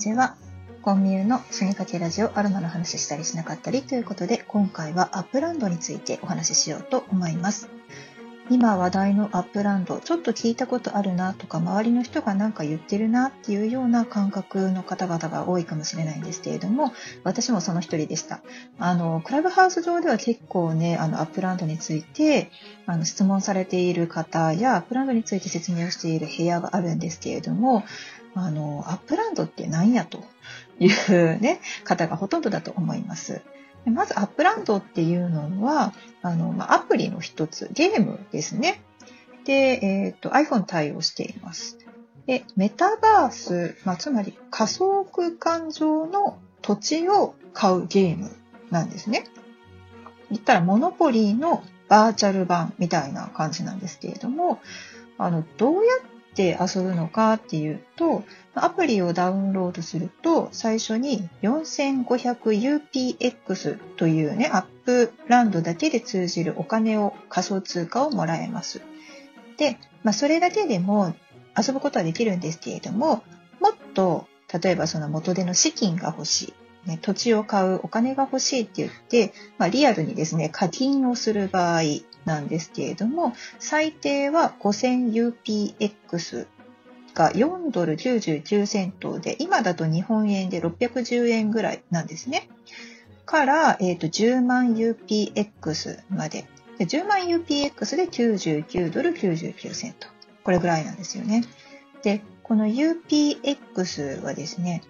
ちは。コンビニーの死にかけラジオアロマの話したりしなかったりということで、今回はアップランドについてお話ししようと思います。今話題のアップランド、ちょっと聞いたことあるなとか、周りの人が何か言ってるなっていうような感覚の方々が多いかもしれないんですけれども、私もその一人でした。あの、クラブハウス上では結構ね、あの、アップランドについて、あの、質問されている方や、アップランドについて説明をしている部屋があるんですけれども、あの、アップランドって何やというね、方がほとんどだと思います。まずアップランドっていうのは、あの、まアプリの一つ、ゲームですね。で、えっ、ー、と、iPhone 対応しています。で、メタバース、まあ、つまり仮想空間上の土地を買うゲームなんですね。言ったら、モノポリーのバーチャル版みたいな感じなんですけれども、あの、どうやって遊ぶのかっていうと、アプリをダウンロードすると、最初に 4500UPX というね、アップランドだけで通じるお金を、仮想通貨をもらえます。で、まあ、それだけでも遊ぶことはできるんですけれども、もっと、例えばその元手の資金が欲しい。ね、土地を買うお金が欲しいって言って、まあ、リアルにですね、課金をする場合なんですけれども、最低は 5000UPX が4ドル99セントで、今だと日本円で610円ぐらいなんですね。から、え、ー、と、10万 UPX まで。で10万 UPX で99ドル99セント。これぐらいなんですよね。で、この UPX はですね、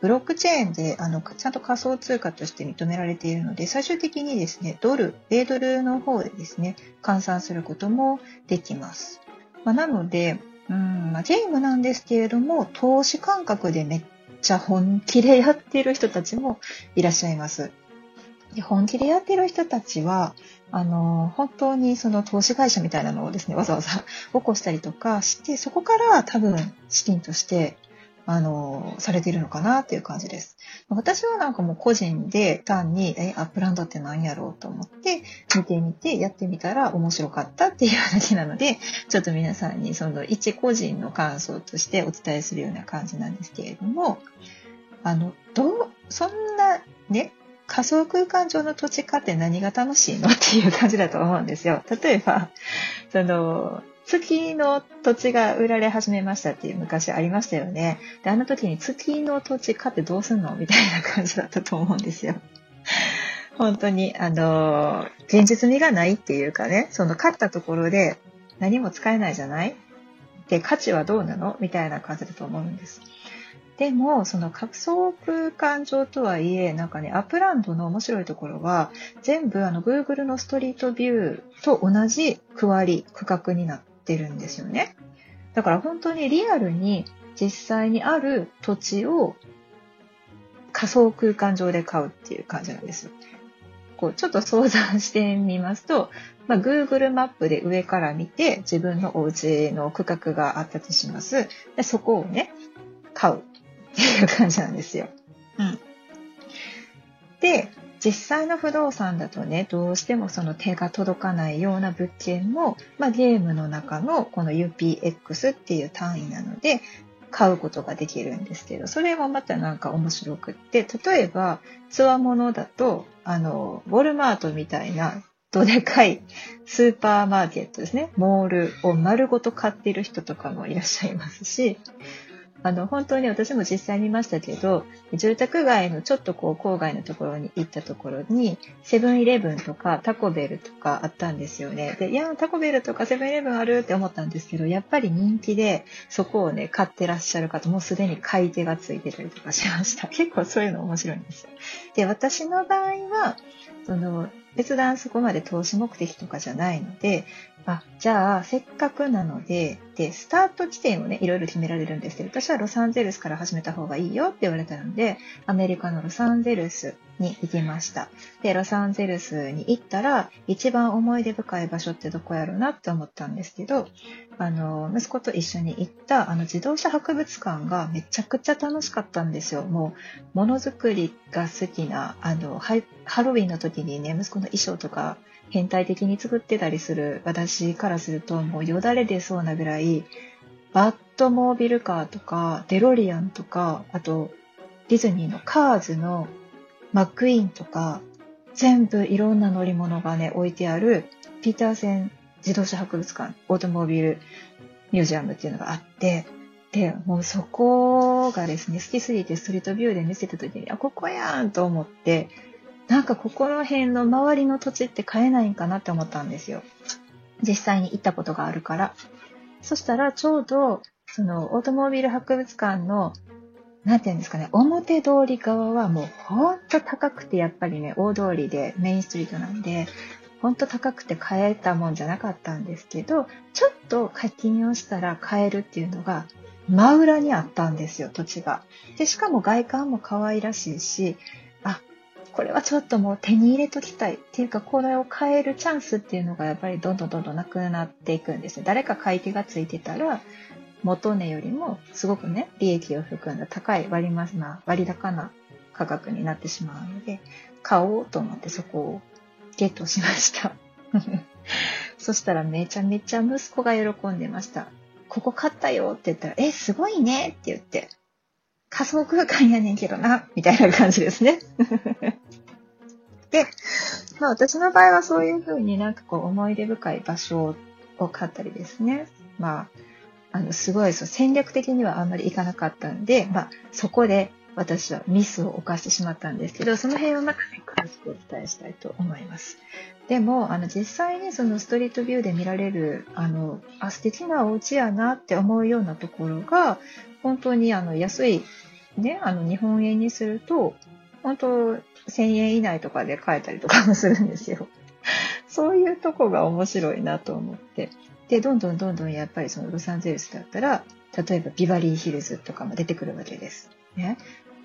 ブロックチェーンであのちゃんと仮想通貨として認められているので、最終的にですね、ドル、米ドルの方でですね、換算することもできます。まあ、なので、うんまあ、ゲームなんですけれども、投資感覚でめっちゃ本気でやっている人たちもいらっしゃいます。で本気でやっている人たちは、あの、本当にその投資会社みたいなのをですね、わざわざ起こしたりとかして、そこから多分資金としてあの、されているのかなっていう感じです。私はなんかもう個人で単に、え、アップランドって何やろうと思って見てみてやってみたら面白かったっていう話なので、ちょっと皆さんにその一個人の感想としてお伝えするような感じなんですけれども、あの、どう、そんなね、仮想空間上の土地化って何が楽しいのっていう感じだと思うんですよ。例えば、その、月の土地が売られ始めましたっていう昔ありましたよね。で、あの時に月の土地買ってどうすんのみたいな感じだったと思うんですよ。本当に、あの、現実味がないっていうかね、その買ったところで何も使えないじゃない？で、価値はどうなの？みたいな感じだと思うんです。でも、その仮想空間上とはいえ、なんかね、アップランドの面白いところは、全部あの Google のストリートビューと同じ区割り、区画になってってるんですよね。だから本当にリアルに実際にある土地を仮想空間上で買うっていう感じなんです。こうちょっと想像してみますと、まあ、Google マップで上から見て自分のお家の区画があったとします。でそこをね、買うっていう感じなんですよ。うん。で、実際の不動産だとね、どうしてもその手が届かないような物件も、まあ、ゲームの中のこの UPX っていう単位なので、買うことができるんですけど、それもまたなんか面白くって、例えば、つわものだと、あの、ウォルマートみたいなどでかいスーパーマーケットですね。モールを丸ごと買っている人とかもいらっしゃいますし、あの、本当に私も実際見ましたけど、住宅街のちょっとこう郊外のところに行ったところに、セブンイレブンとかタコベルとかあったんですよね。で、いや、タコベルとかセブンイレブンあるって思ったんですけど、やっぱり人気で、そこをね、買ってらっしゃる方、もうすでに買い手がついてたりとかしました。結構そういうの面白いんですよ。で、私の場合は、その、別段そこまで投資目的とかじゃないので、あ、じゃあ、せっかくなので、で、スタート地点をね、いろいろ決められるんですけど、私はロサンゼルスから始めた方がいいよって言われたので、アメリカのロサンゼルスに行きました。で、ロサンゼルスに行ったら、一番思い出深い場所ってどこやろうなって思ったんですけど、あの、息子と一緒に行った、あの、自動車博物館がめちゃくちゃ楽しかったんですよ。もう、ものづくりが好きな、あの、ハロウィンの時にね、息子の衣装とか、変態的に作ってたりする私からするともうよだれ出そうなぐらいバットモービルカーとかデロリアンとかあとディズニーのカーズのマックイーンとか、全部いろんな乗り物がね、置いてある、ピーターセン自動車博物館、オートモービルミュージアムっていうのがあって、で、もうそこがですね、好きすぎてストリートビューで見せた時に、あ、ここやんと思って、なんかここの辺の周りの土地って買えないんかなって思ったんですよ。実際に行ったことがあるから。そしたらちょうど、そのオートモービル博物館の、なんていうんですかね、表通り側はもうほんと高くてやっぱりね、大通りでメインストリートなんで、ほんと高くて買えたもんじゃなかったんですけど、ちょっと課金をしたら買えるっていうのが真裏にあったんですよ、土地が。で、しかも外観も可愛らしいし、あ、これはちょっともう手に入れときたいっていうか、これを買えるチャンスっていうのがやっぱりどんどんどんどんなくなっていくんですよ。誰か買い手がついてたら、元値よりもすごくね、利益を含んだ高い割増な、割高な価格になってしまうので、買おうと思ってそこをゲットしました。そしたらめちゃめちゃ息子が喜んでました。ここ買ったよって言ったら、え、すごいねって言って、仮想空間やねんけどな、みたいな感じですね。で、まあ私の場合はそういうふうになんかこう思い出深い場所を買ったりですね。まあ、あの、すごいそう戦略的にはあんまり行かなかったんで、まあそこで私はミスを犯してしまったんですけど、その辺をまたね、詳しくお伝えしたいと思います。でも、あの、実際にそのストリートビューで見られる、あの、あ、素敵なお家やなって思うようなところが、本当にあの、安い、ね、あの、日本円にすると、本当、1000円以内とかで買えたりとかもするんですよ。そういうとこが面白いなと思って。で、どんどんどんどんやっぱりそのロサンゼルスだったら、例えばビバリーヒルズとかも出てくるわけです。ね。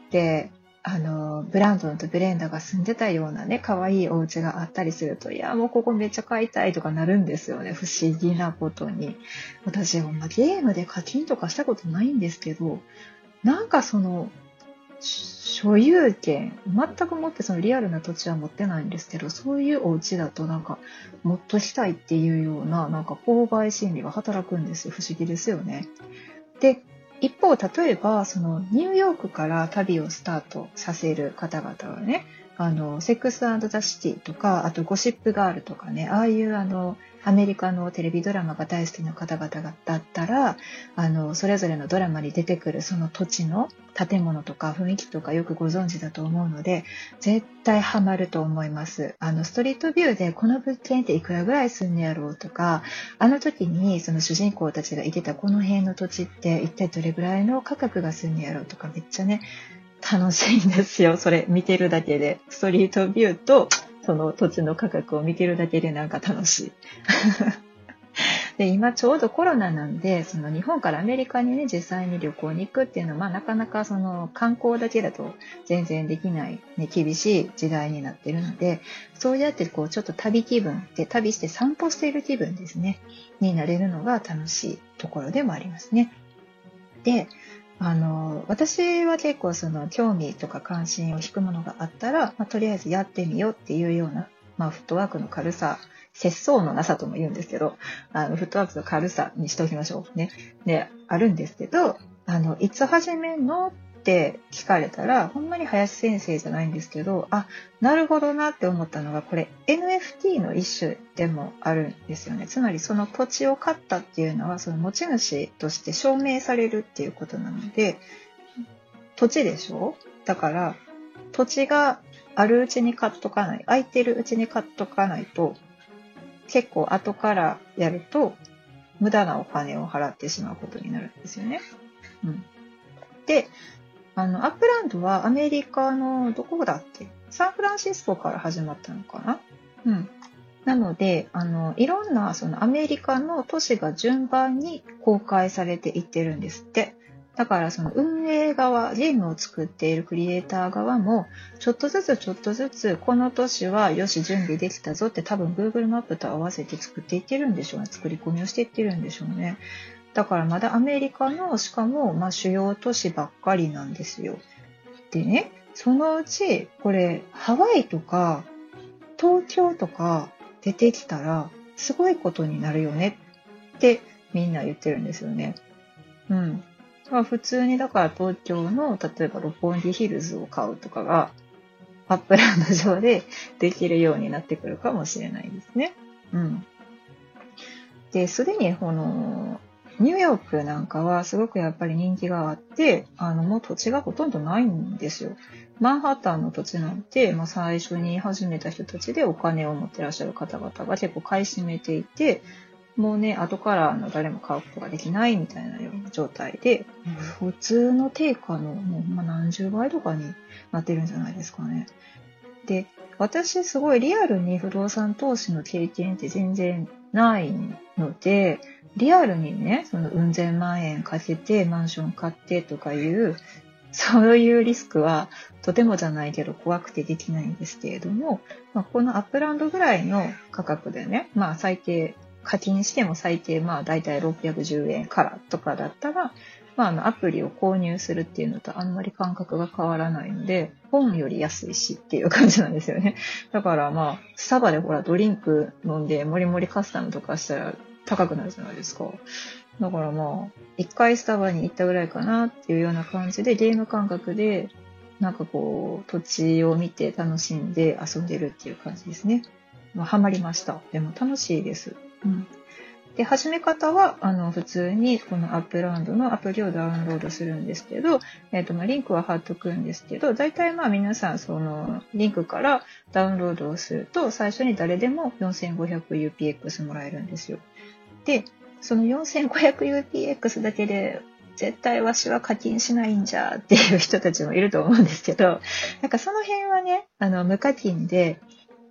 で、あの、ブランドンとブレンダが住んでたようなね、可愛いお家があったりすると、いや、もうここめっちゃ買いたいとかなるんですよね。不思議なことに。私は、ま、ゲームで課金とかしたことないんですけど、なんかその、所有権、全くもってそのリアルな土地は持ってないんですけど、そういうお家だとなんか、もっとしたいっていうような、なんか購買心理が働くんですよ。不思議ですよね。で、一方、例えば、その、ニューヨークから旅をスタートさせる方々はね、あの、セックスザ・シティとか、あとゴシップガールとかね、ああいうあの、アメリカのテレビドラマが大好きな方々だったら、あの、それぞれのドラマに出てくるその土地の建物とか雰囲気とかよくご存知だと思うので、絶対ハマると思います。あの、ストリートビューでこの物件っていくらぐらいすんねやろうとか、あの時にその主人公たちがいてたこの辺の土地って一体どれぐらいの価格がすんねやろうとかめっちゃね、楽しいんですよ。それ見てるだけで。ストリートビューとその土地の価格を見てるだけでなんか楽しい。で、今ちょうどコロナなんで、その日本からアメリカにね、実際に旅行に行くっていうのは、まあなかなかその観光だけだと全然できない、ね、厳しい時代になってるので、そうやってこうちょっと旅気分で、旅して散歩している気分ですね、になれるのが楽しいところでもありますね。で、あの、私は結構その興味とか関心を引くものがあったら、まあ、とりあえずやってみようっていうような、まあ、フットワークの軽さ、節操のなさとも言うんですけど、あの、フットワークの軽さにしておきましょうね。で、あるんですけど、あの、いつ始めんのっって聞かれたら、ほんまに林先生じゃないんですけど、あ、なるほどなって思ったのが、これ NFT の一種でもあるんですよね。つまりその土地を買ったっていうのは、その持ち主として証明されるっていうことなので、土地でしょ？だから、土地があるうちに買っとかない、空いてるうちに買っとかないと、結構後からやると、無駄なお金を払ってしまうことになるんですよね。うん。で、あの、アップランドはアメリカのどこだっけ？サンフランシスコから始まったのかな？うん。なので、あの、いろんなそのアメリカの都市が順番に公開されていってるんですって。だからその運営側、ゲームを作っているクリエイター側も、ちょっとずつちょっとずつ、この都市はよし準備できたぞって多分 Google マップと合わせて作っていってるんでしょうね。作り込みをしていってるんでしょうね。だからまだアメリカの、しかも、まあ、主要都市ばっかりなんですよ。でね、そのうち、これ、ハワイとか、東京とか出てきたら、すごいことになるよねってみんな言ってるんですよね。うん。まあ、普通にだから東京の例えば六本木ヒルズを買うとかがアップランド上でできるようになってくるかもしれないですね。うん。で、すでにこのニューヨークなんかはすごくやっぱり人気があって、あの、もう土地がほとんどないんですよ。マンハッタンの土地なんて、まあ、最初に始めた人たちでお金を持ってらっしゃる方々が結構買い占めていて、もうね、後からの誰も買うことができないみたいなような状態で、普通の定価のもう、まあ、何十倍とかになってるんじゃないですかね。で、私すごいリアルに不動産投資の経験って全然ないので、リアルにね、そのうん千万円かけてマンション買ってとかいう、そういうリスクはとてもじゃないけど怖くてできないんですけれども、まあ、このアップランドぐらいの価格でね、まあ最低、課金しても最低まあ大体610円からとかだったら、まあ、あのアプリを購入するっていうのとあんまり感覚が変わらないので、本より安いしっていう感じなんですよね。だからまあ、スタバでほらドリンク飲んでもりもりカスタムとかしたら高くなるじゃないですか。だからまあ、一回スタバに行ったぐらいかなっていうような感じで、ゲーム感覚で、なんかこう、土地を見て楽しんで遊んでるっていう感じですね。まあ、ハマりました。でも楽しいです。うん。で、始め方は、あの、普通にこのアップランドのアプリをダウンロードするんですけど、えっ、ー、と、まあ、リンクは貼っとくんですけど、大体まあ皆さん、その、リンクからダウンロードをすると、最初に誰でも 4500UPX もらえるんですよ。で、その 4500UPX だけで、絶対わしは課金しないんじゃっていう人たちもいると思うんですけど、なんかその辺はね、あの、無課金で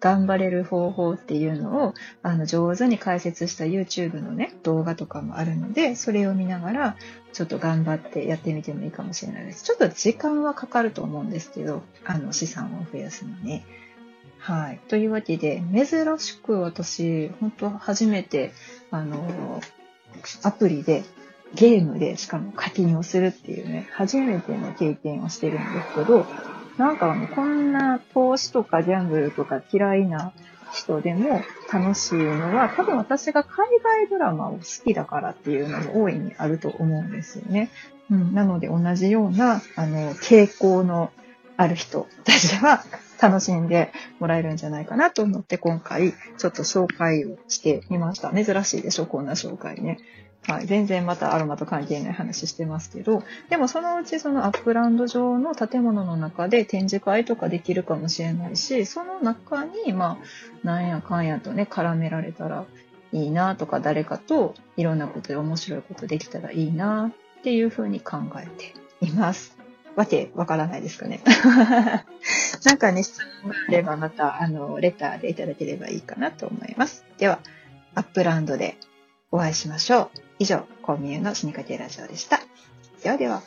頑張れる方法っていうのを、あの、上手に解説した YouTube のね、動画とかもあるので、それを見ながら、ちょっと頑張ってやってみてもいいかもしれないです。ちょっと時間はかかると思うんですけど、あの、資産を増やすのに。はい。というわけで、珍しく私、本当初めて、あの、アプリで、ゲームでしかも課金をするっていうね、初めての経験をしてるんですけど、なんかね、こんな投資とかギャンブルとか嫌いな人でも楽しいのは、多分私が海外ドラマを好きだからっていうのも大いにあると思うんですよね。うん、なので同じような、あの、傾向のある人たちは楽しんでもらえるんじゃないかなと思って今回ちょっと紹介をしてみました。珍しいでしょこんな紹介ね。はい。全然またアロマと関係ない話してますけど、でもそのうちそのアップランド上の建物の中で展示会とかできるかもしれないし、その中に、まあ、なんやかんやとね、絡められたらいいなとか、誰かといろんなことで面白いことできたらいいなっていうふうに考えています。わけわからないですかね。なんかね、質問があればまた、あの、レターでいただければいいかなと思います。では、アップランドでお会いしましょう。以上、コンビニの死にかけラジオでした。ではでは。